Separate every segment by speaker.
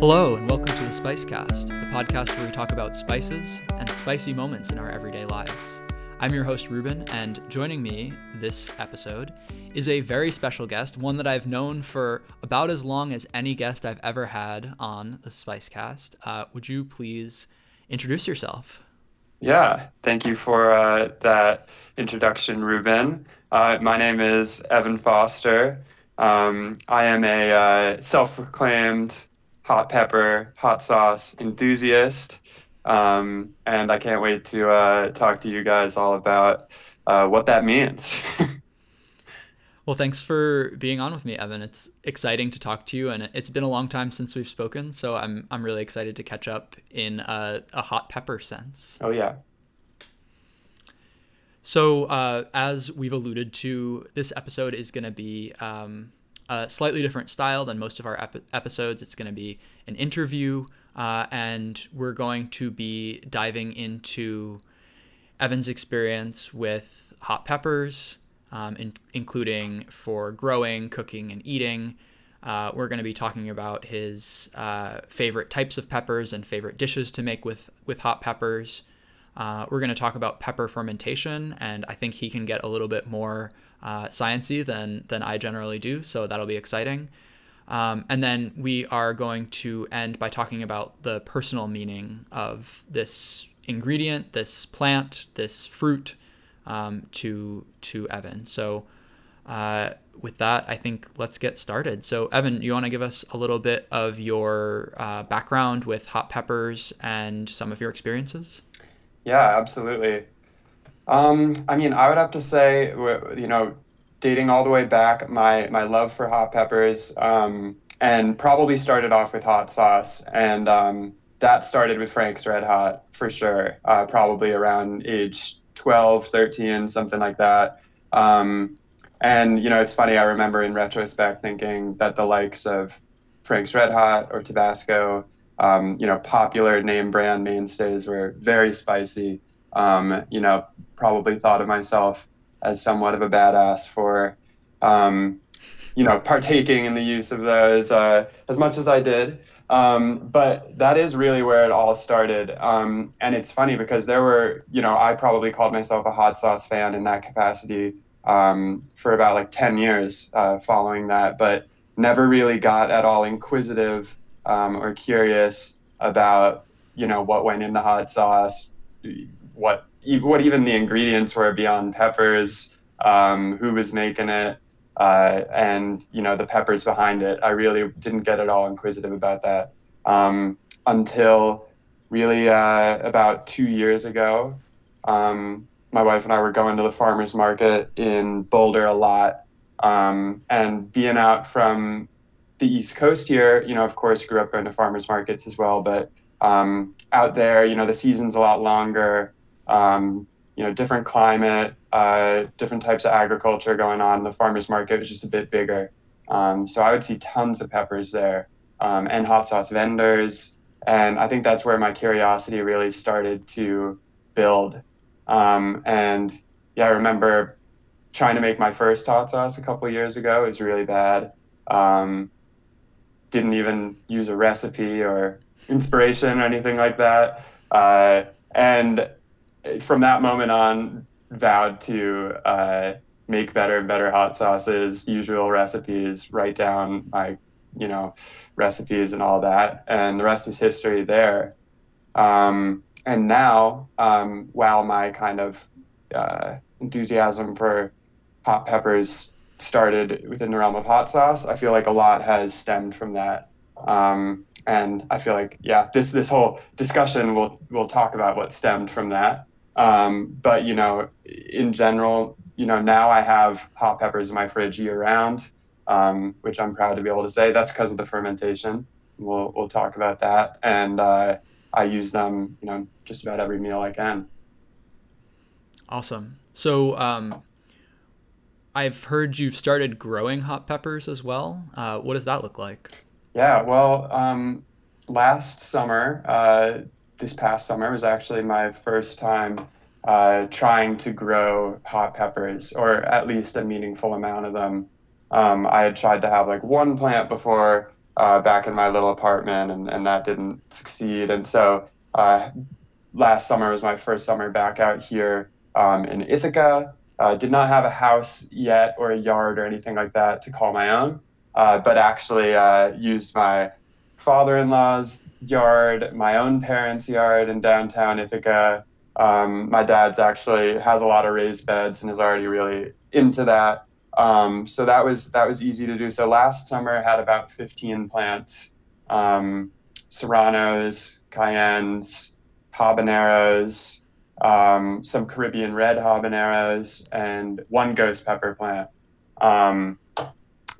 Speaker 1: Hello, and welcome to the Spicecast, the podcast where we talk about spices and spicy moments in our everyday lives. I'm your host, Reuben, and joining me this episode is a very special guest, one that I've known for about as long as any guest I've ever had on the Spicecast. Uh, would you please introduce yourself?
Speaker 2: Yeah, thank you for uh, that introduction, Reuben. Uh, my name is Evan Foster. Um, I am a uh, self proclaimed hot pepper, hot sauce enthusiast. Um, and I can't wait to uh, talk to you guys all about uh, what that means.
Speaker 1: well, thanks for being on with me, Evan. It's exciting to talk to you, and it's been a long time since we've spoken, so I'm I'm really excited to catch up in a, a hot pepper sense.
Speaker 2: Oh yeah.
Speaker 1: So, uh, as we've alluded to, this episode is going to be um, slightly different style than most of our ep- episodes. It's going to be an interview, uh, and we're going to be diving into Evan's experience with hot peppers, um, in- including for growing, cooking, and eating. Uh, we're going to be talking about his uh, favorite types of peppers and favorite dishes to make with, with hot peppers. Uh, we're going to talk about pepper fermentation, and I think he can get a little bit more uh, sciency than than I generally do. So that'll be exciting. Um, and then we are going to end by talking about the personal meaning of this ingredient, this plant, this fruit um, to to Evan. So uh, with that, I think let's get started. So Evan, you want to give us a little bit of your uh, background with hot peppers and some of your experiences?
Speaker 2: Yeah, absolutely. Um, I mean, I would have to say, you know, dating all the way back, my my love for hot peppers, um, and probably started off with hot sauce, and um, that started with Frank's Red Hot for sure. Uh, probably around age 12, 13, something like that. Um, and you know, it's funny. I remember in retrospect thinking that the likes of Frank's Red Hot or Tabasco, um, you know, popular name brand mainstays were very spicy. Um, you know, probably thought of myself as somewhat of a badass for, um, you know, partaking in the use of those uh, as much as I did. Um, but that is really where it all started. Um, and it's funny because there were, you know, I probably called myself a hot sauce fan in that capacity um, for about like 10 years uh, following that, but never really got at all inquisitive um, or curious about, you know, what went in the hot sauce, what what even the ingredients were beyond peppers, um, who was making it, uh, and you know the peppers behind it. I really didn't get at all inquisitive about that um, until really uh, about two years ago. Um, my wife and I were going to the farmers market in Boulder a lot, um, and being out from the East Coast here, you know, of course, grew up going to farmers markets as well, but um, out there, you know, the season's a lot longer um, you know, different climate, uh, different types of agriculture going on. The farmers market was just a bit bigger. Um, so I would see tons of peppers there um, and hot sauce vendors. And I think that's where my curiosity really started to build. Um, and yeah, I remember trying to make my first hot sauce a couple years ago. It was really bad. Um, didn't even use a recipe or inspiration or anything like that. Uh, and from that moment on, vowed to uh, make better and better hot sauces, usual recipes, write down my, you know, recipes and all that. And the rest is history there. Um, and now, um, while my kind of uh, enthusiasm for hot peppers started within the realm of hot sauce, I feel like a lot has stemmed from that. Um, and I feel like, yeah, this this whole discussion will will talk about what stemmed from that. Um, but you know, in general, you know, now I have hot peppers in my fridge year round, um, which I'm proud to be able to say. That's because of the fermentation. We'll we'll talk about that, and uh, I use them, you know, just about every meal I can.
Speaker 1: Awesome. So. Um, I've heard you've started growing hot peppers as well. Uh, what does that look like?
Speaker 2: Yeah, well, um, last summer, uh, this past summer was actually my first time uh, trying to grow hot peppers, or at least a meaningful amount of them. Um, I had tried to have like one plant before, uh, back in my little apartment, and, and that didn't succeed. And so uh, last summer was my first summer back out here um, in Ithaca. Uh, did not have a house yet or a yard or anything like that to call my own, uh, but actually uh, used my father in law's yard, my own parents' yard in downtown Ithaca. Um, my dad's actually has a lot of raised beds and is already really into that. Um, so that was that was easy to do. So last summer I had about 15 plants, um, serranos, cayennes, habaneros, um, some Caribbean red habaneros, and one ghost pepper plant. Um,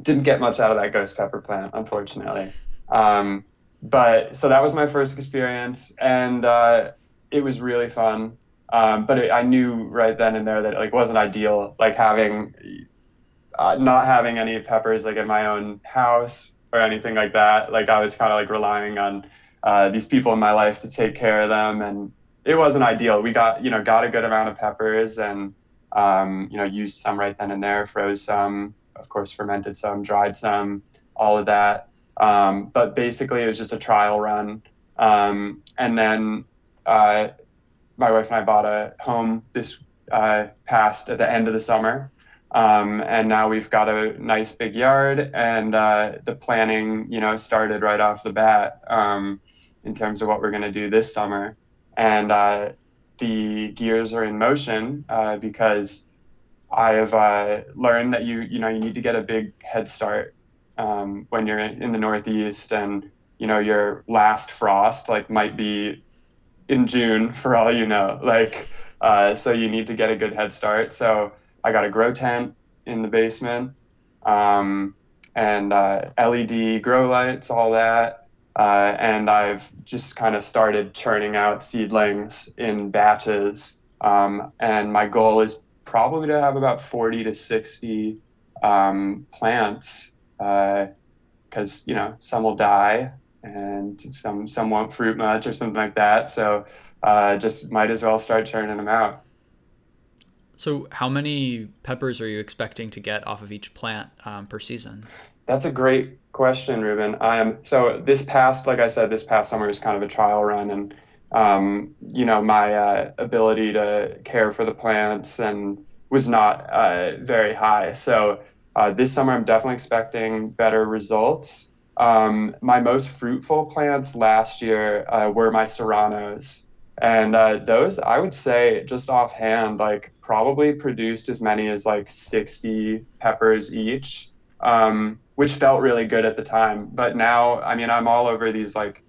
Speaker 2: didn't get much out of that ghost pepper plant, unfortunately. Um, but so that was my first experience, and uh, it was really fun. Um, but it, I knew right then and there that it like wasn't ideal, like having uh, not having any peppers like in my own house or anything like that. Like I was kind of like relying on uh, these people in my life to take care of them, and it wasn't ideal. We got you know got a good amount of peppers and um, you know used some right then and there, froze some, of course fermented some, dried some, all of that. Um, but basically, it was just a trial run, um, and then uh, my wife and I bought a home this uh, past at the end of the summer. Um, and now we've got a nice big yard, and uh, the planning, you know, started right off the bat um, in terms of what we're going to do this summer. And uh, the gears are in motion uh, because I have uh, learned that you, you know, you need to get a big head start um, when you're in the Northeast, and you know, your last frost like might be in June for all you know. Like, uh, so you need to get a good head start. So I got a grow tent in the basement, um, and uh, LED grow lights, all that. Uh, and I've just kind of started churning out seedlings in batches. Um, and my goal is probably to have about 40 to 60 um, plants because, uh, you know, some will die and some, some won't fruit much or something like that. So uh, just might as well start churning them out.
Speaker 1: So, how many peppers are you expecting to get off of each plant um, per season?
Speaker 2: That's a great question, Reuben. Um, so this past, like I said, this past summer was kind of a trial run, and um, you know my uh, ability to care for the plants and was not uh, very high. So uh, this summer, I'm definitely expecting better results. Um, my most fruitful plants last year uh, were my serranos. And uh, those, I would say, just offhand, like probably produced as many as like 60 peppers each, um, which felt really good at the time. But now, I mean, I'm all over these like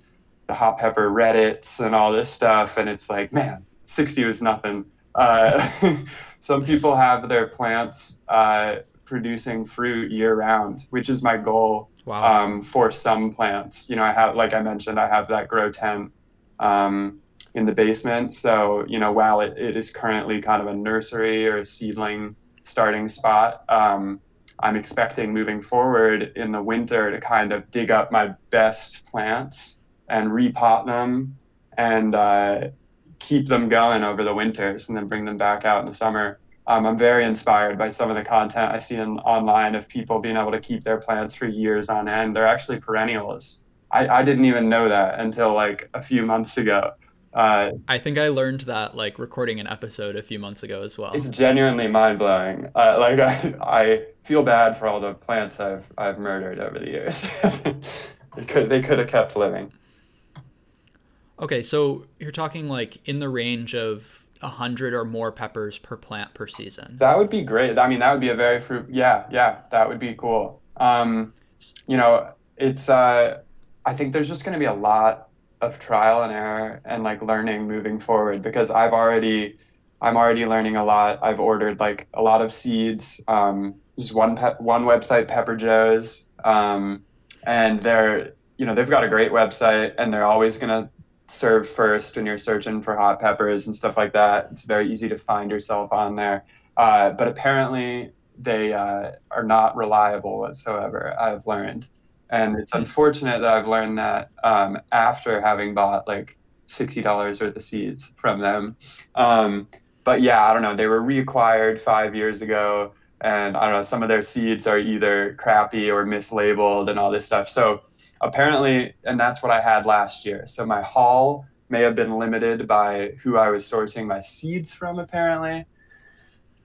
Speaker 2: the hot pepper Reddits and all this stuff. And it's like, man, 60 was nothing. Uh, some people have their plants uh, producing fruit year round, which is my goal wow. um, for some plants. You know, I have, like I mentioned, I have that grow tent. Um, in the basement. So, you know, while it, it is currently kind of a nursery or a seedling starting spot, um, I'm expecting moving forward in the winter to kind of dig up my best plants and repot them and uh, keep them going over the winters and then bring them back out in the summer. Um, I'm very inspired by some of the content I see in, online of people being able to keep their plants for years on end. They're actually perennials. I, I didn't even know that until like a few months ago.
Speaker 1: Uh, I think I learned that like recording an episode a few months ago as well.
Speaker 2: It's genuinely mind blowing. Uh, like I, I feel bad for all the plants I've I've murdered over the years. they could they could have kept living.
Speaker 1: Okay, so you're talking like in the range of a hundred or more peppers per plant per season.
Speaker 2: That would be great. I mean, that would be a very fruit. Yeah, yeah, that would be cool. Um, you know, it's. Uh, I think there's just going to be a lot of trial and error and like learning moving forward because I've already I'm already learning a lot. I've ordered like a lot of seeds. Um, one pe- one website, Pepper Joe's, um, and they're you know they've got a great website and they're always gonna serve first when you're searching for hot peppers and stuff like that. It's very easy to find yourself on there. Uh, but apparently they uh, are not reliable whatsoever. I've learned and it's unfortunate that I've learned that um, after having bought like sixty dollars worth of seeds from them. Um, but yeah, I don't know. They were reacquired five years ago, and I don't know. Some of their seeds are either crappy or mislabeled and all this stuff. So apparently, and that's what I had last year. So my haul may have been limited by who I was sourcing my seeds from, apparently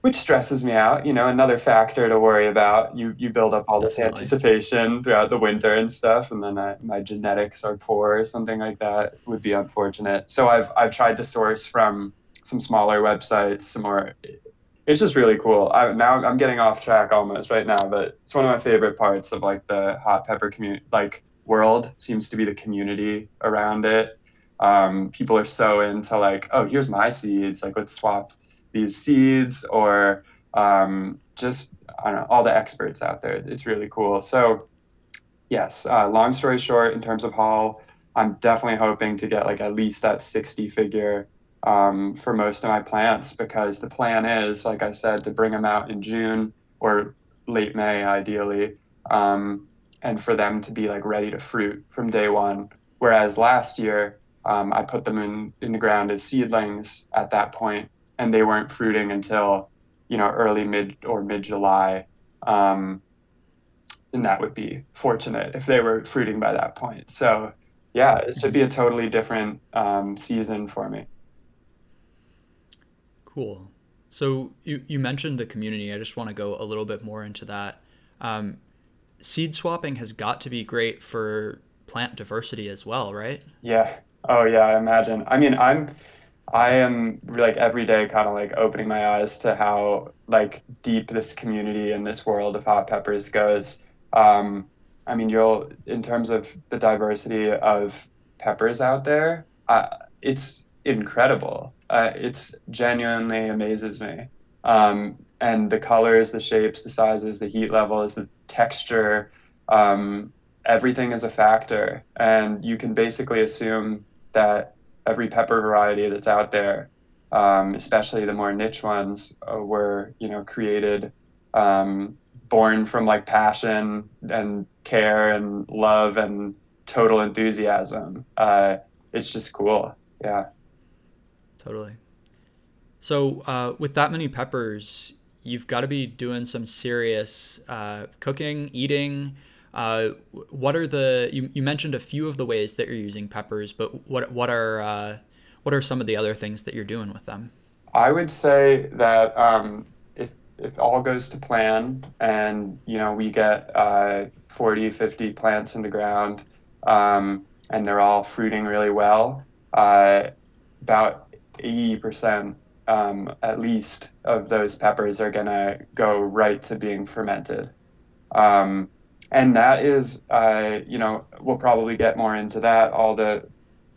Speaker 2: which stresses me out. You know, another factor to worry about. You you build up all this Definitely. anticipation throughout the winter and stuff, and then I, my genetics are poor or something like that would be unfortunate. So I've I've tried to source from some smaller websites, some more. It's just really cool. I, now I'm getting off track almost right now, but it's one of my favorite parts of like the hot pepper community, like world seems to be the community around it. Um, people are so into like, oh, here's my seeds. Like, let's swap these seeds or um, just I don't know all the experts out there. It's really cool. So yes, uh, long story short, in terms of haul, I'm definitely hoping to get like at least that 60 figure um, for most of my plants because the plan is, like I said, to bring them out in June or late May ideally, um, and for them to be like ready to fruit from day one. Whereas last year, um, I put them in, in the ground as seedlings at that point and they weren't fruiting until you know early mid or mid July. Um, and that would be fortunate if they were fruiting by that point. So yeah, it should be a totally different um, season for me.
Speaker 1: Cool. So you, you mentioned the community. I just want to go a little bit more into that. Um, seed swapping has got to be great for plant diversity as well, right?
Speaker 2: Yeah. Oh yeah, I imagine. I mean, I'm I am like every day kind of like opening my eyes to how like deep this community and this world of hot peppers goes. Um, I mean, you'll in terms of the diversity of peppers out there, uh, it's incredible. Uh, it's genuinely amazes me. Um, and the colors, the shapes, the sizes, the heat levels, the texture, um, everything is a factor. And you can basically assume that every pepper variety that's out there, um, especially the more niche ones, uh, were you know created, um, born from like passion and care and love and total enthusiasm. Uh, it's just cool. Yeah.
Speaker 1: Totally. So uh, with that many peppers, you've got to be doing some serious uh, cooking, eating. Uh, what are the you, you mentioned a few of the ways that you're using peppers, but what what are uh, what are some of the other things that you're doing with them?
Speaker 2: I would say that um, if if all goes to plan and you know we get uh, 40, 50 plants in the ground um, and they're all fruiting really well, uh, about 80% um, at least of those peppers are going to go right to being fermented. Um, and that is, uh, you know, we'll probably get more into that, all the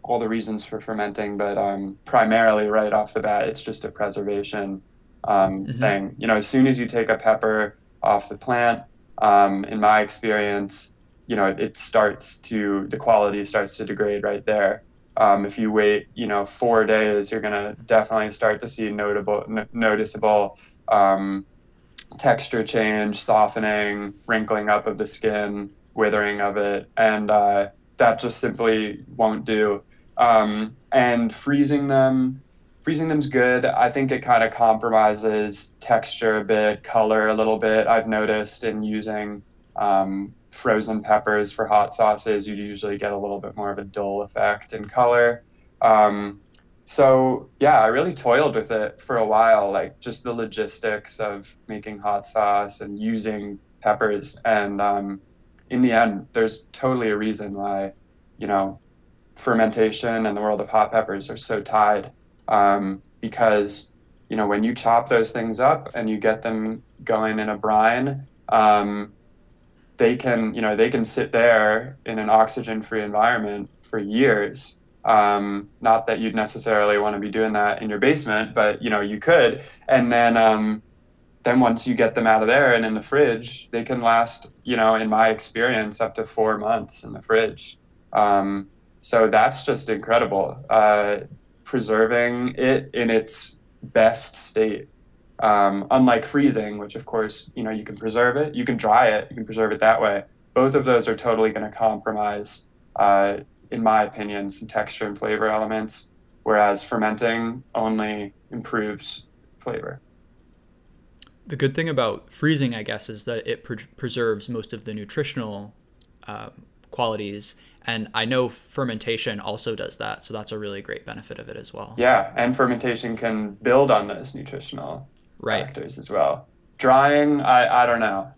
Speaker 2: all the reasons for fermenting, but um, primarily right off the bat, it's just a preservation um, mm-hmm. thing. You know, as soon as you take a pepper off the plant, um, in my experience, you know, it, starts to the quality starts to degrade right there. Um, if you wait, you know, four days, you're gonna definitely start to see notable, n- noticeable um, texture change, softening, wrinkling up of the skin, withering of it, and uh, that just simply won't do. Um, and freezing them, freezing them's good. I think it kind of compromises texture a bit, color a little bit. I've noticed in using um, frozen peppers for hot sauces, you usually get a little bit more of a dull effect in color. Um, so yeah, I really toiled with it for a while, like just the logistics of making hot sauce and using peppers. And um, in the end, there's totally a reason why, you know, fermentation and the world of hot peppers are so tied. Um, because, you know, when you chop those things up and you get them going in a brine, um, they can, you know, they can sit there in an oxygen-free environment for years um, not that you'd necessarily want to be doing that in your basement, but you know you could. And then um, then once you get them out of there and in the fridge, they can last, you know, in my experience, up to four months in the fridge. Um, so that's just incredible. Uh, preserving it in its best state. Um, unlike freezing, which of course, you know, you can preserve it, you can dry it, you can preserve it that way. Both of those are totally going to compromise uh, in my opinion, some texture and flavor elements, whereas fermenting only improves flavor.
Speaker 1: The good thing about freezing, I guess, is that it pre- preserves most of the nutritional uh, qualities. And I know fermentation also does that, so that's a really great benefit of it as well.
Speaker 2: Yeah, and fermentation can build on those nutritional
Speaker 1: right.
Speaker 2: factors as well. Drying, I, I don't know.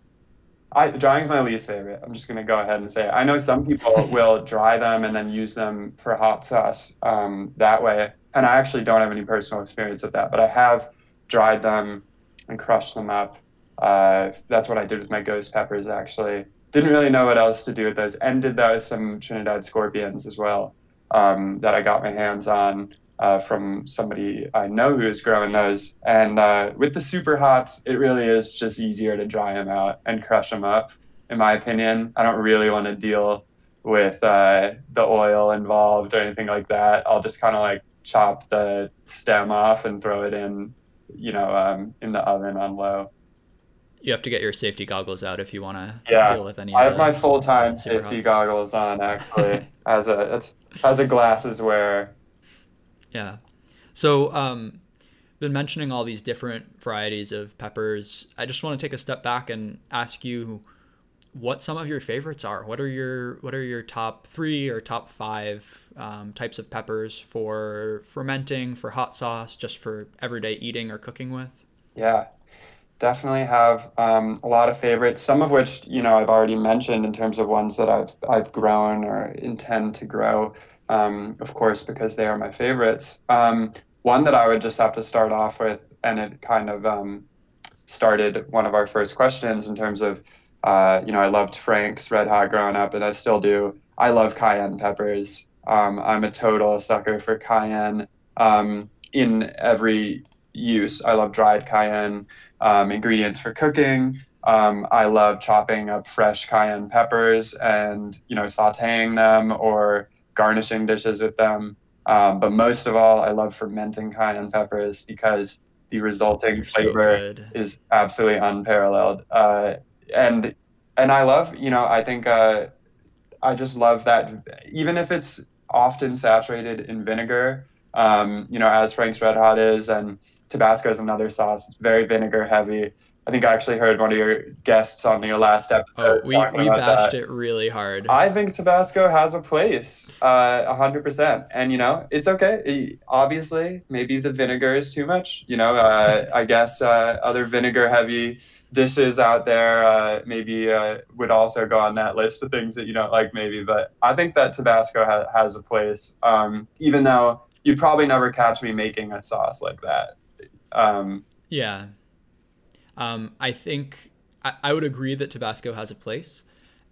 Speaker 2: I drying is my least favorite. I'm just gonna go ahead and say it. I know some people will dry them and then use them for hot sauce um, that way, and I actually don't have any personal experience with that, but I have dried them and crushed them up. Uh, that's what I did with my ghost peppers actually. Didn't really know what else to do with those, and did that with some Trinidad scorpions as well um, that I got my hands on uh, from somebody I know who is growing those. And uh, with the super hots, it really is just easier to dry them out and crush them up. In my opinion, I don't really want to deal with uh, the oil involved or anything like that. I'll just kind of like chop the stem off and throw it in, you know, um, in the oven on low.
Speaker 1: You have to get your safety goggles out if you want to
Speaker 2: Yeah,
Speaker 1: deal with any. Of
Speaker 2: that.
Speaker 1: I have
Speaker 2: my full time safety
Speaker 1: hots.
Speaker 2: goggles on actually as a as a glasses wearer.
Speaker 1: Yeah. So, um, been mentioning all these different varieties of peppers. I just want to take a step back and ask you what some of your favorites are. What are your what are your top three or top five um, types of peppers for fermenting, for hot sauce, just for everyday eating or cooking with?
Speaker 2: Yeah, definitely have um, a lot of favorites. Some of which you know I've already mentioned in terms of ones that I've I've grown or intend to grow. Um, of course, because they are my favorites. Um, one that I would just have to start off with, and it kind of um, started one of our first questions in terms of, uh, you know, I loved Frank's Red Hot growing up, and I still do. I love cayenne peppers. Um, I'm a total sucker for cayenne um, in every use. I love dried cayenne um, ingredients for cooking. Um, I love chopping up fresh cayenne peppers and you know sautéing them or garnishing dishes with them. Um, but most of all, I love fermenting cayenne peppers because the resulting
Speaker 1: so
Speaker 2: flavor is absolutely unparalleled. Uh, and and I love, you know, I think uh, I just love that even if it's often saturated in vinegar, um, you know, as Frank's Red Hot is, and Tabasco is another sauce. It's very vinegar heavy. I think I actually heard one of your guests on your last
Speaker 1: Oh,
Speaker 2: episode
Speaker 1: we
Speaker 2: talking
Speaker 1: we
Speaker 2: about
Speaker 1: bashed
Speaker 2: that.
Speaker 1: it really hard.
Speaker 2: I think Tabasco has a place, uh, a hundred percent, and you know it's okay. E- Obviously, maybe the vinegar is too much. You know, uh, I guess uh, other vinegar-heavy dishes out there uh, maybe uh, would also go on that list of things that you don't like, maybe. But I think that Tabasco ha- has a place, um, even though you'd probably never catch me making a sauce like that. Um,
Speaker 1: Yeah. Um, I think I, I would agree that Tabasco has a place.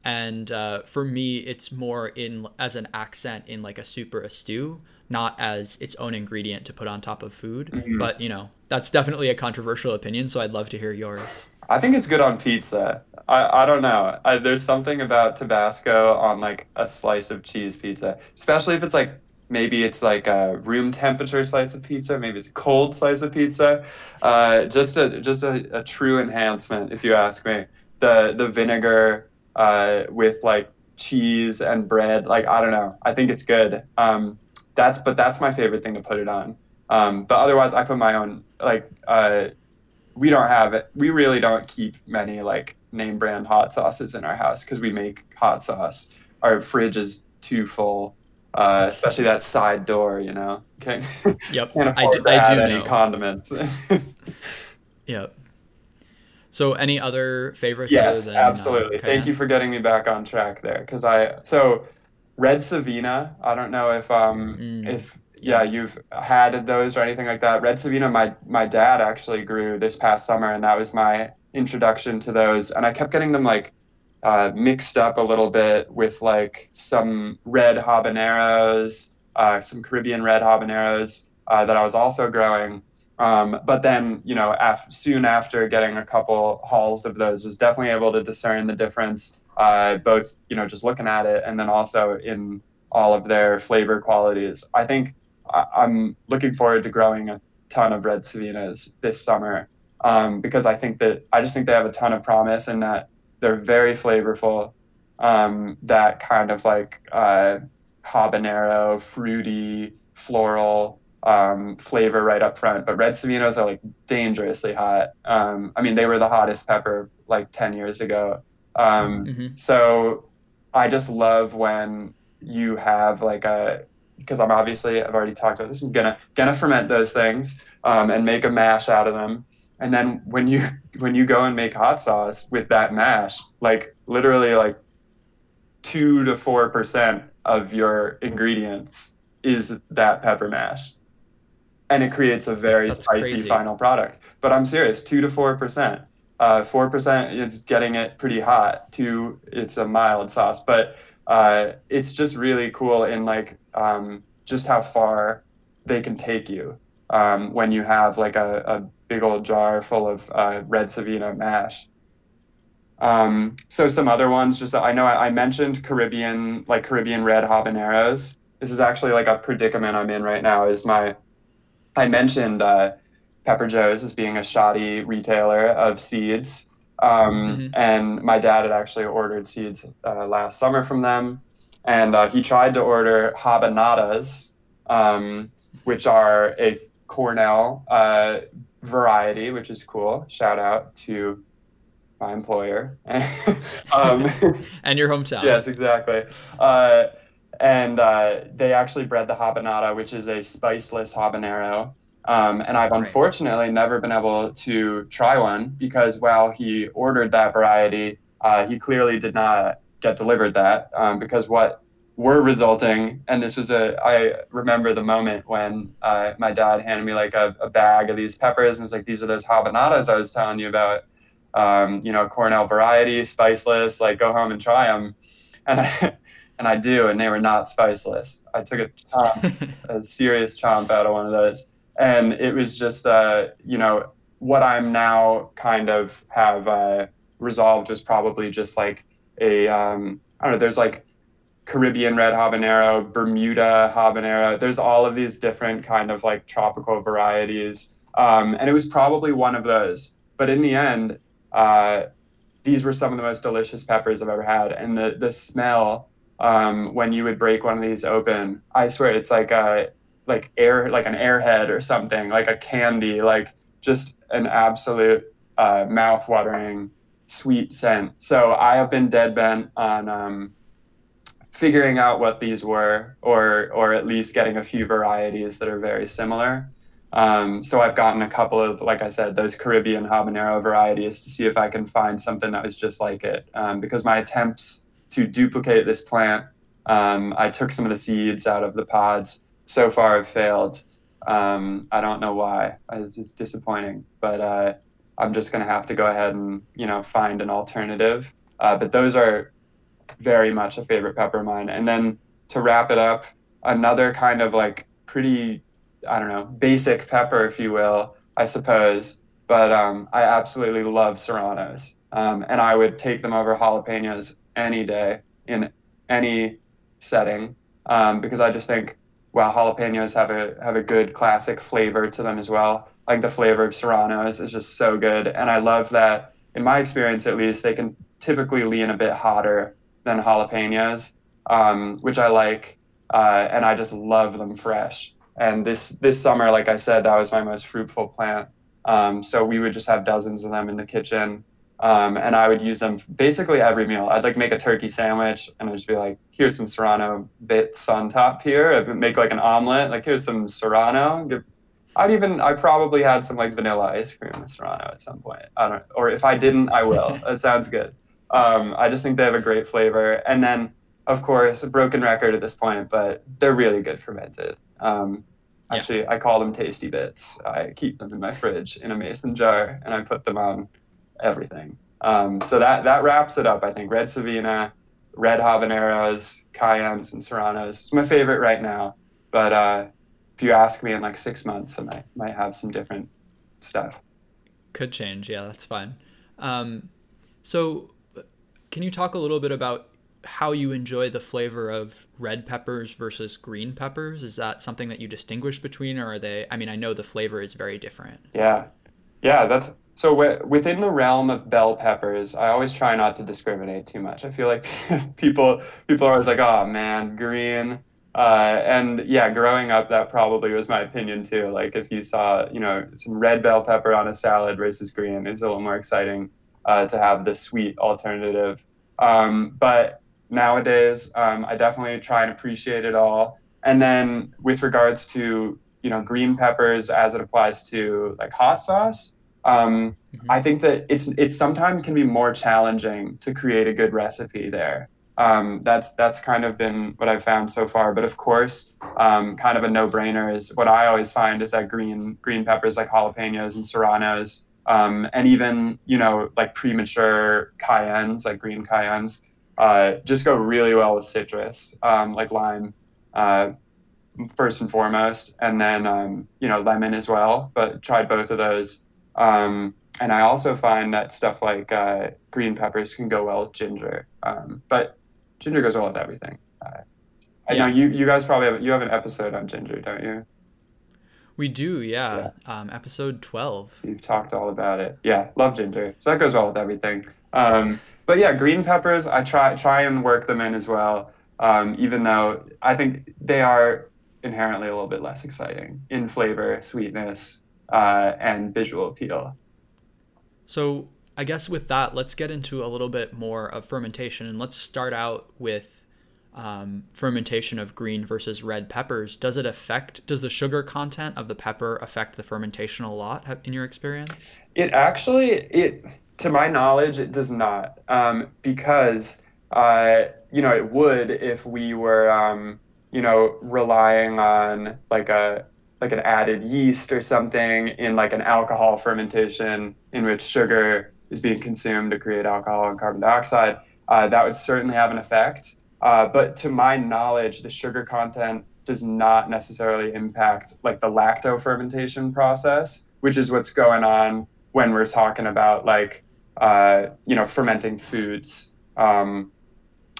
Speaker 1: And uh, for me, it's more in as an accent in like a soup or a stew, not as its own ingredient to put on top of food.
Speaker 2: Mhm.
Speaker 1: But, you know, that's definitely a controversial opinion. So I'd love to hear yours.
Speaker 2: I think it's good on pizza. I, I don't know. I, there's something about Tabasco on like a slice of cheese pizza, especially if it's like maybe it's like a room temperature slice of pizza, maybe it's a cold slice of pizza. Uh, just a just a, a true enhancement, if you ask me. The the vinegar uh, with like cheese and bread, like I don't know. I think it's good. Um, that's but that's my favorite thing to put it on. Um, but otherwise, I put my own like. Uh, we don't have it. We really don't keep many like name brand hot sauces in our house because we make hot sauce. Our fridge is too full, uh, especially that side door. You know, can't,
Speaker 1: Yep.
Speaker 2: can't
Speaker 1: I do,
Speaker 2: to
Speaker 1: I
Speaker 2: add
Speaker 1: do
Speaker 2: any
Speaker 1: know.
Speaker 2: condiments.
Speaker 1: Yep. So any other favorites
Speaker 2: yes,
Speaker 1: other than
Speaker 2: absolutely.
Speaker 1: Uh,
Speaker 2: Thank you for getting me back on track there because I so red Savina. I don't know if um
Speaker 1: Mm.
Speaker 2: if yeah you've had those or anything like that. Red Savina, my my dad actually grew this past summer, and that was my introduction to those. And I kept getting them like uh, mixed up a little bit with like some red habaneros, uh, some Caribbean red habaneros uh, that I was also growing. Um, but then, you know, af- soon after getting a couple hauls of those, was definitely able to discern the difference, uh, both, you know, just looking at it and then also in all of their flavor qualities. I think I- I'm looking forward to growing a ton of red Savinas this summer um, because I think that I just think they have a ton of promise and that they're very flavorful. Um, that kind of like uh, habanero, fruity, floral um, flavor right up front. But red Savinas are like dangerously hot. Um, I mean, they were the hottest pepper like 10 years ago. Um,
Speaker 1: hmm
Speaker 2: so I just love when you have like a because I'm obviously I've already talked about this. I'm gonna gonna ferment those things um, and make a mash out of them. And then when you when you go and make hot sauce with that mash, like literally like two to four percent of your ingredients is that pepper mash, and it creates a very
Speaker 1: That's
Speaker 2: spicy
Speaker 1: crazy.
Speaker 2: final product. But I'm serious, two to four percent. Uh, Four percent is getting it pretty hot. Two, it's a mild sauce, but uh, it's just really cool in like um, just how far they can take you um, when you have like a, a big old jar full of uh, red Savina mash. Um, so some other ones, just I know I, I mentioned Caribbean, like Caribbean red habaneros. This is actually like a predicament I'm in right now. Is my I mentioned uh, Pepper Joe's as being a shoddy retailer of seeds, um,
Speaker 1: Mhm.
Speaker 2: and my dad had actually ordered seeds uh, last summer from them, and uh, he tried to order habanadas, um, which are a Cornell uh, variety, which is cool. Shout out to my employer. um,
Speaker 1: And your hometown.
Speaker 2: yes, exactly. Uh, and uh, they actually bred the habanada, which is a spiceless habanero. Um, and I've unfortunately never been able to try one because while he ordered that variety, uh, he clearly did not get delivered that um, because what were resulting, and this was a, I remember the moment when uh, my dad handed me like a, a bag of these peppers and was like, these are those habanadas I was telling you about um, you know, Cornell variety, spiceless, like go home and try them. And I, and I do, and they were not spiceless. I took a chomp, a serious chomp out of one of those. And it was just, uh, you know, what I'm now kind of have uh, resolved was probably just like a, um, I don't know, there's like Caribbean red habanero, Bermuda habanero. There's all of these different kind of like tropical varieties. Um, and it was probably one of those. But in the end, uh, these were some of the most delicious peppers I've ever had. And the, the smell um, when you would break one of these open, I swear it's like a like air like an airhead or something, like a candy, like just an absolute uh, mouth watering sweet scent. So I have been dead bent on um, figuring out what these were, or or at least getting a few varieties that are very similar. Um, so I've gotten a couple of, like I said, those Caribbean habanero varieties to see if I can find something that was just like it. Um, because my attempts to duplicate this plant, um, I took some of the seeds out of the pods. So far, have failed. Um, I don't know why. It's just disappointing. But uh, I'm just going to have to go ahead and you know find an alternative. Uh, but those are very much a favorite pepper of mine. And then to wrap it up, another kind of like pretty I don't know, basic pepper, if you will, I suppose. But um, I absolutely love serranos, um, and I would take them over jalapenos any day in any setting um, because I just think, well, jalapenos have a have a good classic flavor to them as well. Like the flavor of serranos is just so good, and I love that. In my experience, at least, they can typically lean a bit hotter than jalapenos, um, which I like, uh, and I just love them fresh. And this this summer like i said that was my most fruitful plant. Um, so we would just have dozens of them in the kitchen. Um, and i would use them basically every meal. I'd like make a turkey sandwich and i'd just be like here's some serrano bits on top here. I'd make like an omelet like here's some serrano. Give, i'd even i probably had some like vanilla ice cream with serrano at some point. I don't or if i didn't i will. That sounds good um, i just think they have a great flavor and then of course, a broken record at this point, but they're really good fermented. Um,
Speaker 1: Yeah.
Speaker 2: actually, I call them tasty bits. I keep them in my fridge in a mason jar, and I put them on everything. Um, so that that wraps it up. I think red Savina, red habaneros, cayennes, and serranos. It's my favorite right now. But uh, if you ask me in like six months, I might might have some different stuff.
Speaker 1: Could change. Yeah, that's fine. Um, so, can you talk a little bit about how you enjoy the flavor of red peppers versus green peppers? Is that something that you distinguish between, or are they? I mean, I know the flavor is very different.
Speaker 2: Yeah, yeah. That's so wi- within the realm of bell peppers. I always try not to discriminate too much. I feel like people people are always like, "Oh man, green." Uh, and yeah, growing up, that probably was my opinion too. Like if you saw, you know, some red bell pepper on a salad versus green, it's a little more exciting uh, to have the sweet alternative. Um, but nowadays. Um, I definitely try and appreciate it all. And then with regards to you know green peppers as it applies to like hot sauce, um, mm-hmm. I think that it's it's sometimes can be more challenging to create a good recipe there. Um, that's that's kind of been what I've found so far. But of course, um, kind of a no-brainer is what I always find is that green green peppers like jalapenos and serranos, um, and even you know like premature cayennes like green cayennes, uh, just go really well with citrus um, like lime. Uh, first and foremost, and then um, you know lemon as well. But tried both of those. Um, and I also find that stuff like uh, green peppers can go well with ginger. Um, but ginger goes well with everything. Uh, I know you, you guys probably have you have an episode on ginger, don't you?
Speaker 1: We do, yeah. yeah. Um, episode twelve.
Speaker 2: So you've talked all about it. Yeah, love ginger. So that goes well with everything. Um, but yeah, green peppers, I try try and work them in as well. Um, even though I think they are inherently a little bit less exciting in flavor, sweetness, uh, and visual appeal.
Speaker 1: So I guess with that, let's get into a little bit more of fermentation, and let's start out with um, fermentation of green versus red peppers. Does it affect? Does the sugar content of the pepper affect the fermentation a lot in your experience?
Speaker 2: It actually, it to my knowledge, it does not, um, because uh, you know it would if we were. Um, you know, relying on like a like an added yeast or something in like an alcohol fermentation in which sugar is being consumed to create alcohol and carbon dioxide, uh, that would certainly have an effect. Uh, but to my knowledge, the sugar content does not necessarily impact like the lacto fermentation process, which is what's going on when we're talking about like uh, you know fermenting foods, um,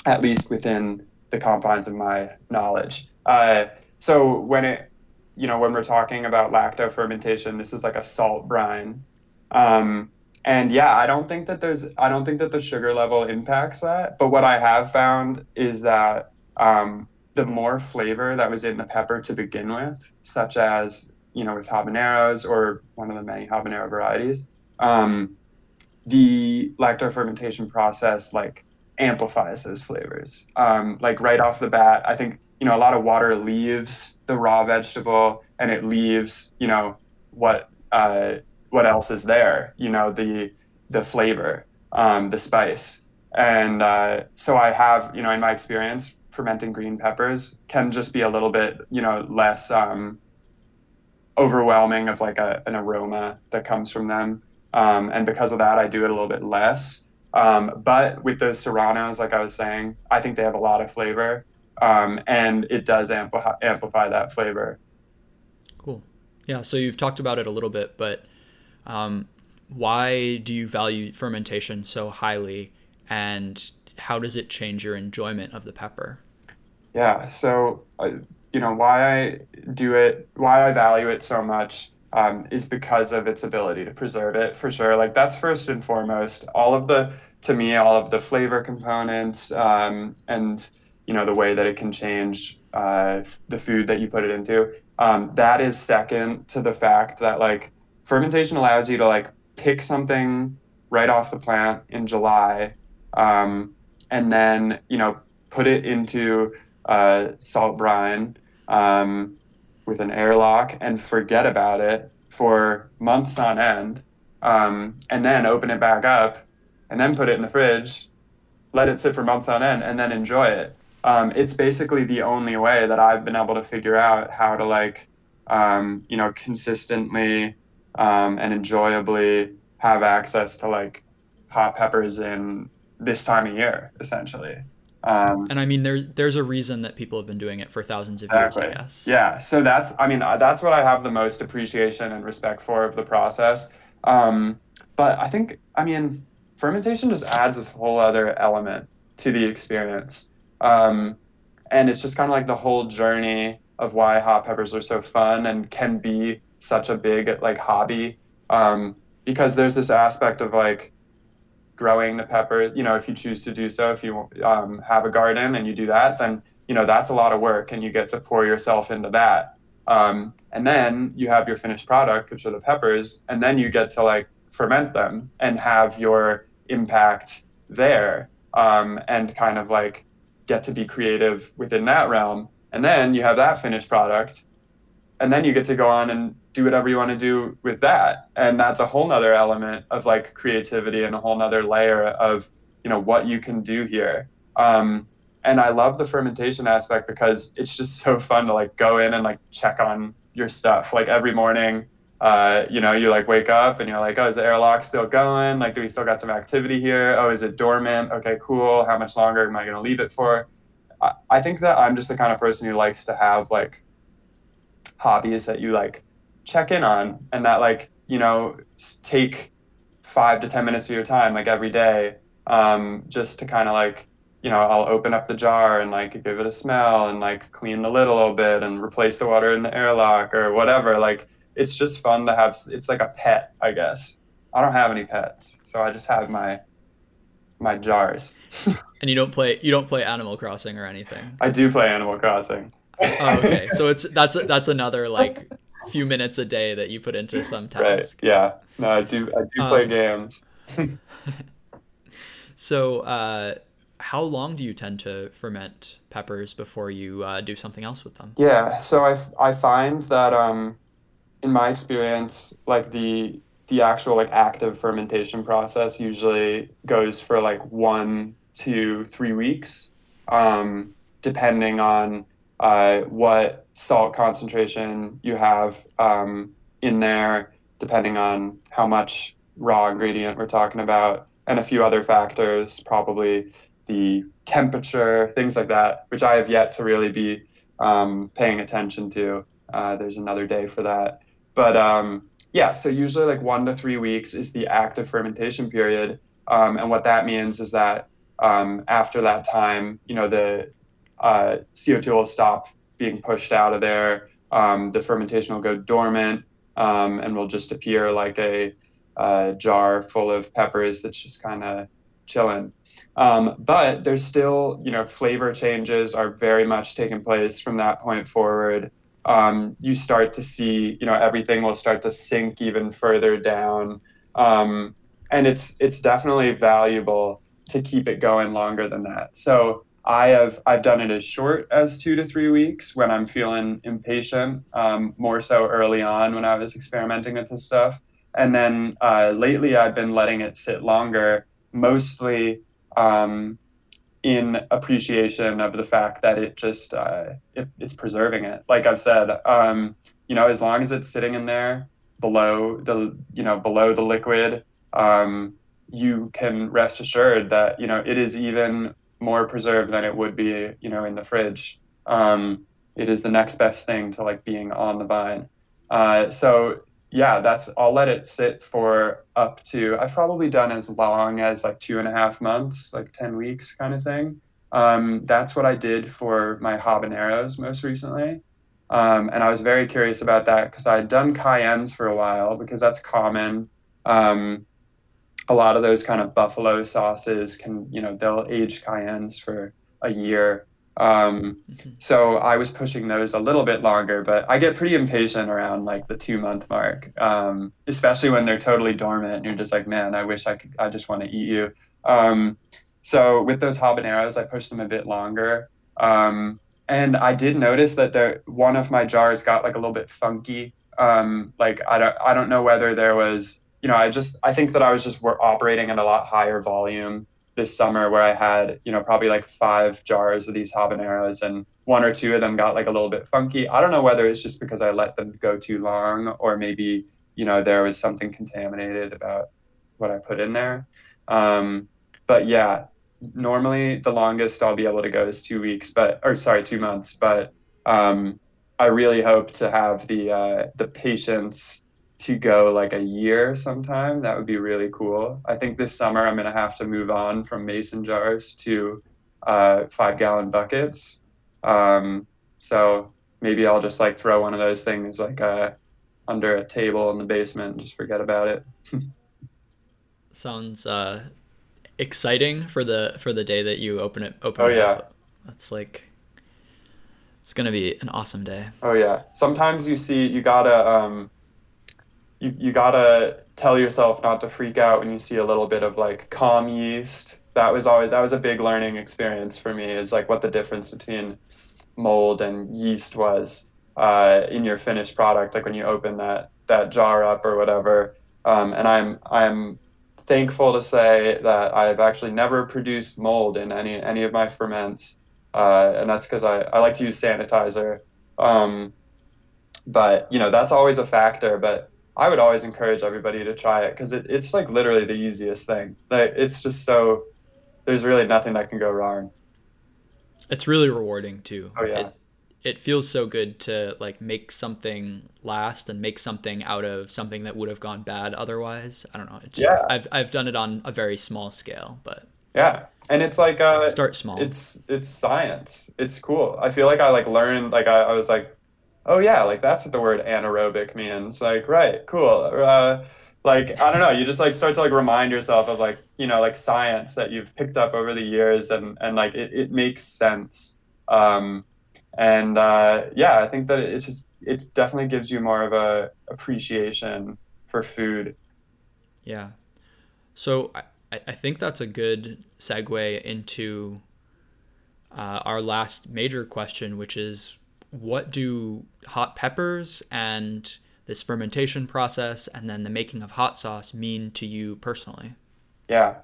Speaker 2: at least within the confines of my knowledge. Uh, so when it, you know, when we're talking about lacto fermentation, this is like a salt brine. Um, and yeah, I don't think that there's, I don't think that the sugar level impacts that. But what I have found is that um, the more flavor that was in the pepper to begin with, such as, you know, with habaneros or one of the many habanero varieties, um, the lacto fermentation process, like, amplifies those flavors. Um, like right off the bat, I think you know a lot of water leaves the raw vegetable, and it leaves you know what uh, what else is there. You know the the flavor, um, the spice, and uh, so I have you know in my experience fermenting green peppers can just be a little bit you know less um, overwhelming of like a, an aroma that comes from them. Um, and because of that, I do it a little bit less. Um, but with those serranos, like I was saying, I think they have a lot of flavor, um, and it does amplify amplify that flavor.
Speaker 1: Cool. Yeah. So you've talked about it a little bit, but um, why do you value fermentation so highly, and how does it change your enjoyment of the pepper?
Speaker 2: Yeah. So uh, you know why I do it, why I value it so much um, is because of its ability to preserve it for sure. Like that's first and foremost. All of the to me, all of the flavor components um, and you know the way that it can change uh, the food that you put it into. Um, that is second to the fact that like fermentation allows you to like pick something right off the plant in July, um, and then you know put it into uh, salt brine um, with an airlock and forget about it for months on end, um, and then open it back up, and then put it in the fridge, let it sit for months on end, and then enjoy it. Um, it's basically the only way that I've been able to figure out how to like, um, you know, consistently um, and enjoyably have access to like hot peppers in this time of year, essentially.
Speaker 1: Um, and I mean, there's there's a reason that people have been doing it for thousands of exactly. years, I guess.
Speaker 2: Yeah. So that's, I mean, uh, that's what I have the most appreciation and respect for of the process. Um, but I think, I mean, fermentation just adds this whole other element to the experience. Um, and it's just kind of like the whole journey of why hot peppers are so fun and can be such a big like hobby. Um, because there's this aspect of like growing the pepper you know if you choose to do so if you um, have a garden and you do that then you know that's a lot of work and you get to pour yourself into that um, and then you have your finished product which are the peppers and then you get to like ferment them and have your impact there um, and kind of like get to be creative within that realm. And then you have that finished product. And then you get to go on and do whatever you want to do with that. And that's a whole nother element of like creativity and a whole nother layer of, you know, what you can do here. Um, and I love the fermentation aspect because it's just so fun to like go in and like check on your stuff. Like every morning, uh, you know, you like wake up and you're like, oh, is the airlock still going? Like, do we still got some activity here? Oh, is it dormant? Okay, cool. How much longer am I going to leave it for? I, I think that I'm just the kind of person who likes to have like hobbies that you like check in on and that like, you know, take five to 10 minutes of your time, like every day, um, just to kind of like, you know, I'll open up the jar and like give it a smell and like clean the lid a little bit and replace the water in the airlock or whatever. Like, it's just fun to have. It's like a pet, I guess. I don't have any pets, so I just have my my jars.
Speaker 1: and you don't play you don't play Animal Crossing or anything.
Speaker 2: I do play Animal Crossing.
Speaker 1: Oh, okay, so it's that's that's another like few minutes a day that you put into some task. Right.
Speaker 2: Yeah. No, I do. I do play um, games.
Speaker 1: so, uh, how long do you tend to ferment peppers before you uh, do something else with them?
Speaker 2: Yeah. So I I find that um in my experience, like the the actual like active fermentation process usually goes for like one to three weeks, um, depending on uh, what salt concentration you have um, in there, depending on how much raw ingredient we're talking about, and a few other factors, probably the temperature, things like that, which I have yet to really be um, paying attention to. Uh, there's another day for that. But um, yeah, so usually like one to three weeks is the active fermentation period. Um, and what that means is that um, after that time, you know, the uh, CO2 will stop being pushed out of there. Um, the fermentation will go dormant um, and will just appear like a, a jar full of peppers that's just kind of chilling. Um, but there's still, you know, flavor changes are very much taking place from that point forward um, you start to see, you know, everything will start to sink even further down. Um, and it's it's definitely valuable to keep it going longer than that. So I have I've done it as short as two to three weeks when I'm feeling impatient. Um, more so early on when I was experimenting with this stuff, and then uh, lately I've been letting it sit longer, mostly um, in appreciation of the fact that it just uh, it, it's preserving it. Like I've said, um, you know, as long as it's sitting in there below the you know below the liquid, um, you can rest assured that you know it is even more preserved than it would be you know in the fridge. Um, it is the next best thing to like being on the vine. Uh, so yeah, that's I'll let it sit for up to I've probably done as long as like two and a half months, like ten weeks kind of thing. Um, that's what I did for my habaneros most recently. Um, and I was very curious about that because I had done cayennes for a while because that's common. Um, a lot of those kind of buffalo sauces can, you know, they'll age cayennes for a year. Um, mm-hmm. so I was pushing those a little bit longer, but I get pretty impatient around like the two month mark, um, especially when they're totally dormant and you're just like, man, I wish I could, I just want to eat you. Um, so with those habaneros, I pushed them a bit longer. Um, and I did notice that there, one of my jars got like a little bit funky. Um, like I don't, I don't know whether there was, you know, I just, I think that I was just we're operating at a lot higher volume this summer where I had, you know, probably like five jars of these habaneros and one or two of them got like a little bit funky. I don't know whether it's just because I let them go too long or maybe, you know, there was something contaminated about what I put in there. Um, but yeah, normally the longest I'll be able to go is two weeks, but, or sorry, two months, but, um, I really hope to have the, uh, the patience to go like a year sometime. That would be really cool. I think this summer I'm gonna have to move on from mason jars to uh, five gallon buckets. Um, so maybe I'll just like throw one of those things like uh, under a table in the basement and just forget about it.
Speaker 1: Sounds uh, exciting for the for the day that you open it. Open
Speaker 2: oh
Speaker 1: it
Speaker 2: yeah,
Speaker 1: up. that's like it's gonna be an awesome day.
Speaker 2: Oh yeah. Sometimes you see you gotta. Um, you, you gotta tell yourself not to freak out when you see a little bit of like kahm yeast that was always that was a big learning experience for me. Is like what the difference between mold and yeast was uh, in your finished product, like when you open that that jar up or whatever. Um, and I'm I'm thankful to say that I've actually never produced mold in any any of my ferments, uh, and that's because I, I like to use sanitizer. Um, but you know that's always a factor. But I would always encourage everybody to try it because it, it's like literally the easiest thing. Like it's just so there's really nothing that can go wrong.
Speaker 1: It's really rewarding too.
Speaker 2: Oh yeah.
Speaker 1: It, it feels so good to like make something last and make something out of something that would have gone bad otherwise. I don't know. It's,
Speaker 2: yeah.
Speaker 1: I've I've done it on a very small scale, but
Speaker 2: yeah, and it's like uh,
Speaker 1: start small.
Speaker 2: It's it's science. It's cool. I feel like I like learned like I, I was like, oh yeah, like that's what the word anaerobic means. Like right, cool. Uh, like I don't know. You just like start to like remind yourself of like you know like science that you've picked up over the years, and and like it, it makes sense. Um, and uh, yeah, I think that it's just it definitely gives you more of a appreciation for food.
Speaker 1: Yeah. So I, I think that's a good segue into uh, our last major question, which is what do hot peppers and this fermentation process and then the making of hot sauce mean to you personally?
Speaker 2: Yeah.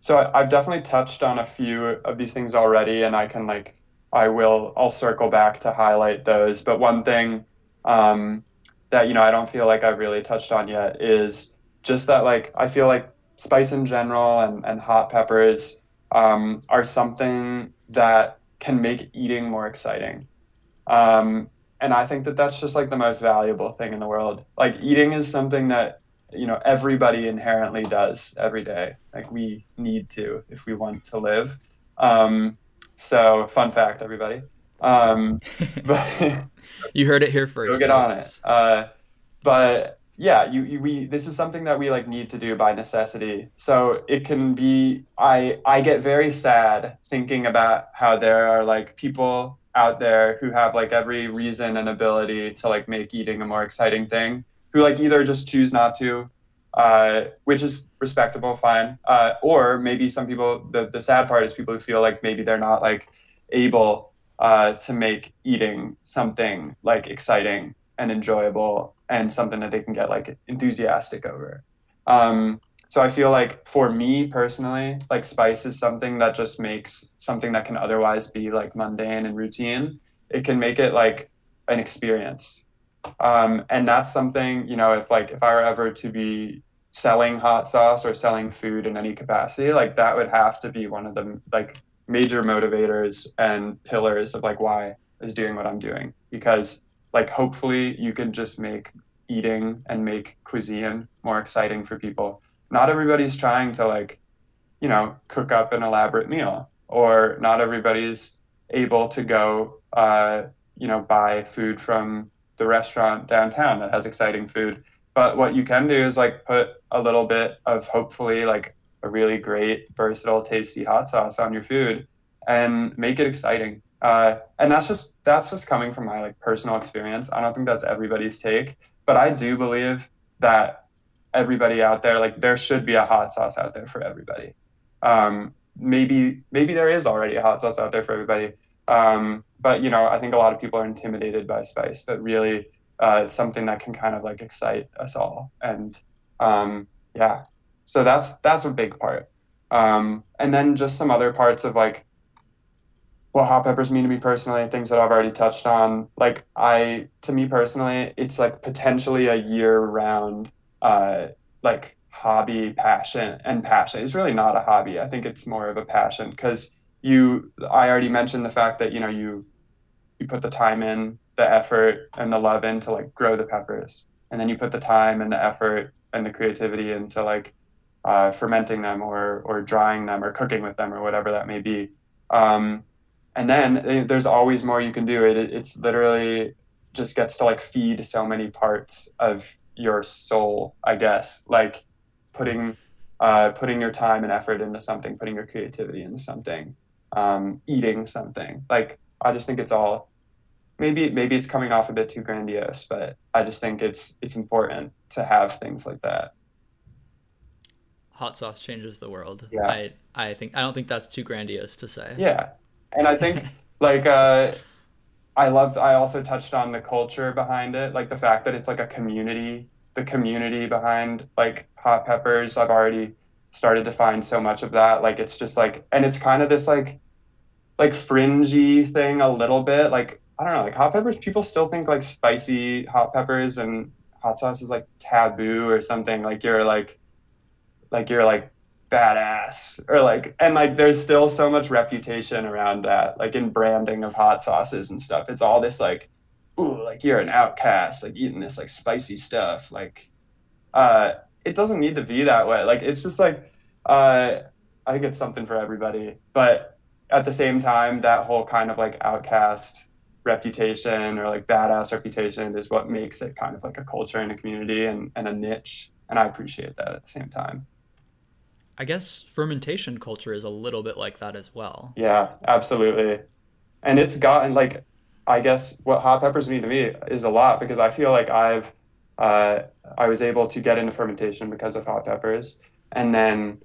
Speaker 2: So I've definitely touched on a few of these things already, and I can like I will I'll circle back to highlight those. But one thing um, that you know I don't feel like I've really touched on yet is just that like I feel like spice in general and, and hot peppers um, are something that can make eating more exciting. Um, and I think that that's just like the most valuable thing in the world. Like eating is something that you know everybody inherently does every day. Like we need to if we want to live. Um, so, fun fact, everybody. Um,
Speaker 1: but you heard it here first.
Speaker 2: Go get on it. Uh, but yeah, you, you, we this is something that we like need to do by necessity. So it can be. I I get very sad thinking about how there are like people out there who have like every reason and ability to like make eating a more exciting thing who like either just choose not to uh, which is respectable, fine. Uh, or maybe some people, the, the sad part is people who feel like maybe they're not like able uh, to make eating something like exciting and enjoyable and something that they can get like enthusiastic over. Um, so I feel like for me personally, like spice is something that just makes something that can otherwise be like mundane and routine. It can make it like an experience. Um, and that's something, you know, if like if I were ever to be selling hot sauce or selling food in any capacity like that would have to be one of the like major motivators and pillars of like why is doing what i'm doing because like hopefully you can just make eating and make cuisine more exciting for people not everybody's trying to like you know cook up an elaborate meal or not everybody's able to go uh, you know buy food from the restaurant downtown that has exciting food but what you can do is like put a little bit of hopefully like a really great, versatile, tasty hot sauce on your food and make it exciting. Uh, and that's just that's just coming from my like personal experience. I don't think that's everybody's take, but I do believe that everybody out there like there should be a hot sauce out there for everybody. Um, maybe maybe there is already a hot sauce out there for everybody. Um, but you know, I think a lot of people are intimidated by spice, but really uh, it's something that can kind of like excite us all. And um, yeah, so that's that's a big part. Um, and then just some other parts of like what hot peppers mean to me personally, things that I've already touched on. Like I, to me personally, it's like potentially a year-round, uh, like hobby, passion, and passion. It's really not a hobby. I think it's more of a passion because you. I already mentioned the fact that you know you you put the time in the effort and the love in to like grow the peppers and then you put the time and the effort and the creativity into like uh, fermenting them or or drying them or cooking with them or whatever that may be um, and then eh, there's always more you can do it it's literally just gets to like feed so many parts of your soul i guess like putting uh, putting your time and effort into something putting your creativity into something um, eating something like i just think it's all maybe maybe it's coming off a bit too grandiose, but I just think it's it's important to have things like that.
Speaker 1: hot sauce changes the world.
Speaker 2: Yeah.
Speaker 1: I I think I don't think that's too grandiose to say.
Speaker 2: Yeah. And I think like uh I love I also touched on the culture behind it, like the fact that it's like a community, the community behind like hot peppers. I've already started to find so much of that. Like it's just like and it's kind of this like like fringy thing a little bit. Like I don't know, like hot peppers people still think like spicy hot peppers and hot sauce is like taboo or something. Like you're like like you're like badass. Or like and like there's still so much reputation around that like in branding of hot sauces and stuff. It's all this like ooh like you're an outcast like eating this like spicy stuff like uh it doesn't need to be that way. Like it's just like uh i think it's something for everybody. But at the same time that whole kind of like outcast reputation or like badass reputation is what makes it kind of like a culture and a community and, and a niche. And i appreciate that at the same time
Speaker 1: I guess fermentation culture is a little bit like that as well.
Speaker 2: Yeah, absolutely. And it's gotten like, I guess what hot peppers mean to me is a lot because I feel like I've, uh, I was able to get into fermentation because of hot peppers. And then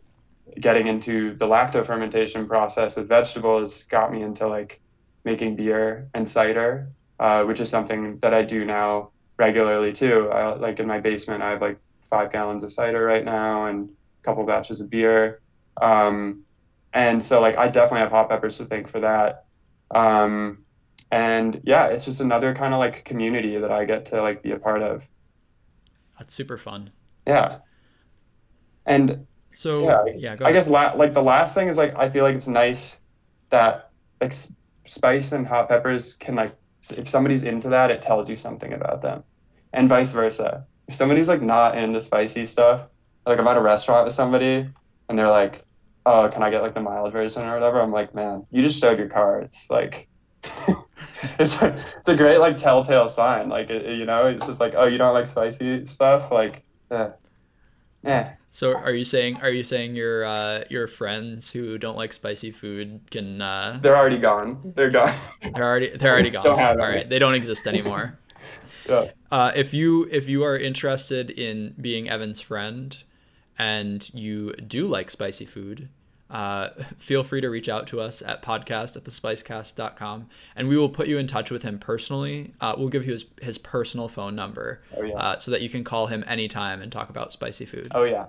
Speaker 2: getting into the lacto fermentation process with vegetables got me into like making beer and cider, uh, which is something that I do now regularly too. I, like in my basement, I have like five gallons of cider right now and couple batches of beer. Um, and so like I definitely have hot peppers to thank for that. Um, and yeah, it's just another kind of like community that I get to like be a part of.
Speaker 1: That's super fun.
Speaker 2: Yeah. And
Speaker 1: So
Speaker 2: yeah,
Speaker 1: yeah, go
Speaker 2: I
Speaker 1: ahead.
Speaker 2: guess la- like the last thing is like I feel like it's nice that like spice and hot peppers can like if somebody's into that, it tells you something about them, and vice versa. If somebody's like not into spicy stuff, like I'm at a restaurant with somebody and they're like, "Oh, can I get like the mild version or whatever?" I'm like, "Man, you just showed your cards." Like, it's a, it's a great like telltale sign. Like it, it- you know, it's just like, "Oh, you don't like spicy stuff?" Like, eh, eh.
Speaker 1: So are you saying are you saying your uh, your friends who don't like spicy food can uh,
Speaker 2: They're already gone. They're gone.
Speaker 1: they're already they're already gone.
Speaker 2: Don't have
Speaker 1: All
Speaker 2: any.
Speaker 1: right, they don't exist anymore.
Speaker 2: yeah.
Speaker 1: Uh, if you if you are interested in being Evan's friend and you do like spicy food, uh, feel free to reach out to us at podcast at thespicecast.com and we will put you in touch with him personally. Uh, we'll give you his, his personal phone number
Speaker 2: Oh, yeah.
Speaker 1: uh, so that you can call him anytime and talk about spicy food.
Speaker 2: Oh yeah.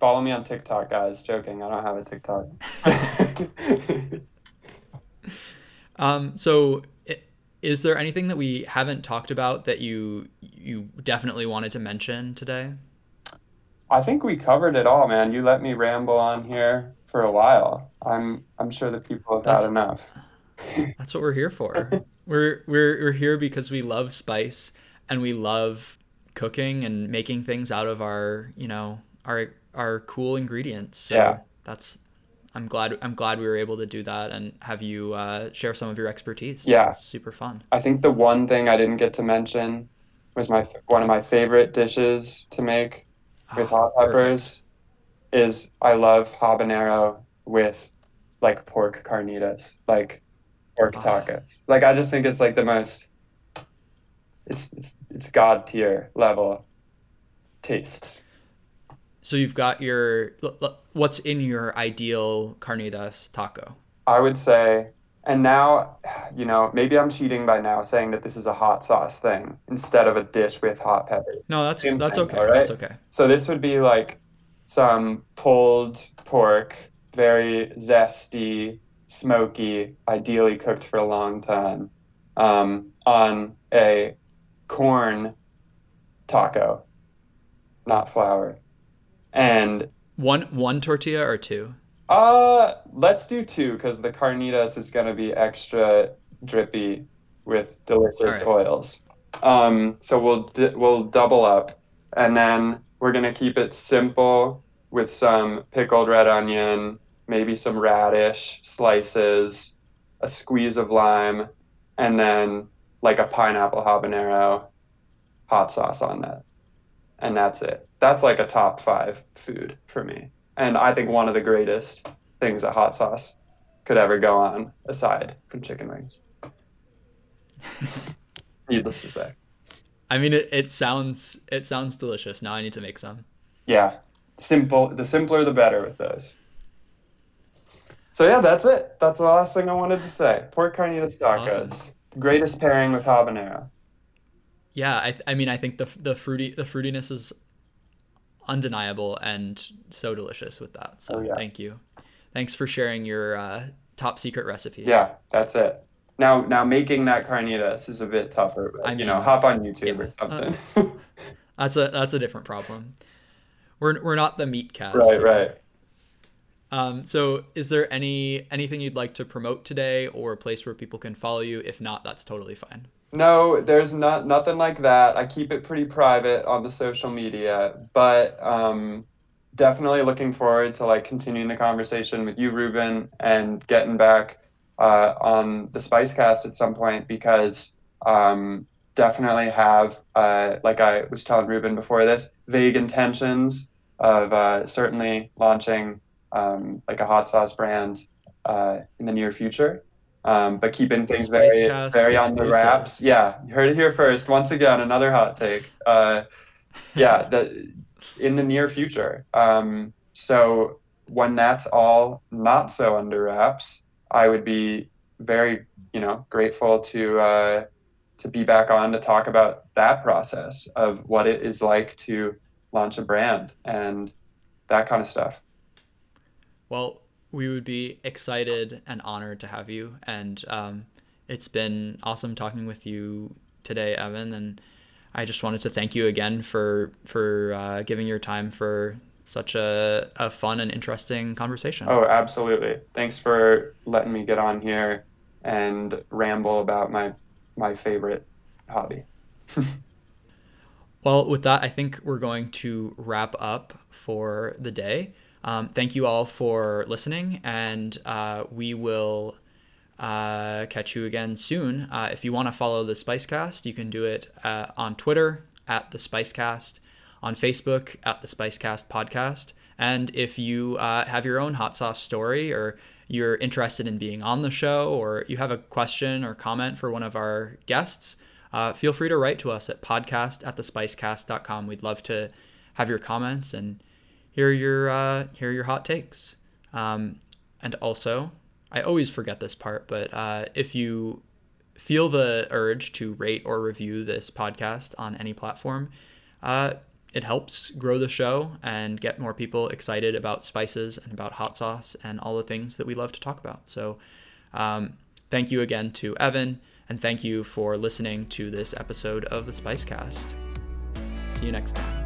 Speaker 2: Follow me on TikTok, guys. Joking. I don't have a TikTok.
Speaker 1: Um, so, is there anything that we haven't talked about that you you definitely wanted to mention today?
Speaker 2: I think we covered it all, man. You let me ramble on here for a while. I'm I'm sure the people have
Speaker 1: That's-
Speaker 2: had enough.
Speaker 1: That's what we're here for. we're we're we're here because we love spice and we love cooking and making things out of our you know our our cool ingredients. So
Speaker 2: Yeah.
Speaker 1: that's I'm glad I'm glad we were able to do that and have you uh, share some of your expertise.
Speaker 2: Yeah.
Speaker 1: It's super fun.
Speaker 2: I think the one thing I didn't get to mention was my one of my favorite dishes to make with
Speaker 1: Ah,
Speaker 2: hot peppers is I love habanero with like pork carnitas, like pork
Speaker 1: Ah.
Speaker 2: tacos. Like I just think it's like the most it's it's it's god tier level tastes.
Speaker 1: So you've got your what's in your ideal carnitas taco?
Speaker 2: I would say and now, you know, maybe I'm cheating by now saying that this is a hot sauce thing instead of a dish with hot peppers.
Speaker 1: No, that's
Speaker 2: Same
Speaker 1: that's
Speaker 2: thing,
Speaker 1: okay.
Speaker 2: all right?
Speaker 1: That's okay.
Speaker 2: So this would be like some pulled pork, very zesty, smoky, ideally cooked for a long time, um, on a corn taco, not flour. And
Speaker 1: One one tortilla or two?
Speaker 2: Uh, let's do two because the carnitas is gonna be extra drippy with delicious
Speaker 1: All
Speaker 2: oils. Um, so we'll d- we'll double up, and then we're gonna keep it simple with some pickled red onion, maybe some radish slices, a squeeze of lime, and then like a pineapple habanero hot sauce on that, and that's it. That's like a top five food for me and I think one of the greatest things a hot sauce could ever go on, aside from chicken wings. Needless to say,
Speaker 1: I mean, it, it sounds it sounds delicious. Now I need to make some.
Speaker 2: yeah, simple. The simpler, the better with those. So yeah, that's it. That's the last thing I wanted to say. Pork carnitas tacos, awesome. greatest pairing with habanero.
Speaker 1: Yeah, I, I mean, I think the the fruity the fruitiness is undeniable and so delicious with that. So oh, yeah. thank you. Thanks for sharing your uh, top secret recipe.
Speaker 2: Yeah, that's it. Now, now making that carnitas is a bit tougher. But, I mean, you know, hop on YouTube yeah, or uh, something.
Speaker 1: Uh, that's a that's a different problem. We're we're not the meat cast.
Speaker 2: Right, here. right.
Speaker 1: Um, so, is there any anything you'd like to promote today, or a place where people can follow you? If not, that's totally fine.
Speaker 2: No, there's not nothing like that. I keep it pretty private on the social media, but um, definitely looking forward to like continuing the conversation with you, Reuben, and getting back uh, on the Spicecast at some point because um, definitely have, uh, like I was telling Reuben before this, vague intentions of uh, certainly launching um, like a hot sauce brand uh, in the near future. Um, but keeping things very, very on the wraps. Yeah, you heard it here first. Once again, another hot take. Uh, yeah, that in the near future. Um, so when that's all not so under wraps, I would be very, you know, grateful to uh, to be back on to talk about that process of what it is like to launch a brand and that kind of stuff.
Speaker 1: Well, we would be excited and honored to have you. And um, it's been awesome talking with you today, Evan. And I just wanted to thank you again for for uh, giving your time for such a, a fun and interesting conversation.
Speaker 2: Oh, absolutely. Thanks for letting me get on here and ramble about my my favorite hobby.
Speaker 1: well, with that, I think we're going to wrap up for the day. Um, thank you all for listening, and uh, we will uh, catch you again soon. Uh, if you want to follow the Spicecast, you can do it uh, on Twitter at the Spicecast, on Facebook at the Spicecast Podcast. And if you uh, have your own hot sauce story or you're interested in being on the show or you have a question or comment for one of our guests, uh, feel free to write to us at podcast at thespicecast.com. We'd love to have your comments and here are your uh, here are your hot takes. Um, and also, I always forget this part, but uh, if you feel the urge to rate or review this podcast on any platform, uh, it helps grow the show and get more people excited about spices and about hot sauce and all the things that we love to talk about. So, um, thank you again to Evan, and thank you for listening to this episode of the Spicecast. See you next time.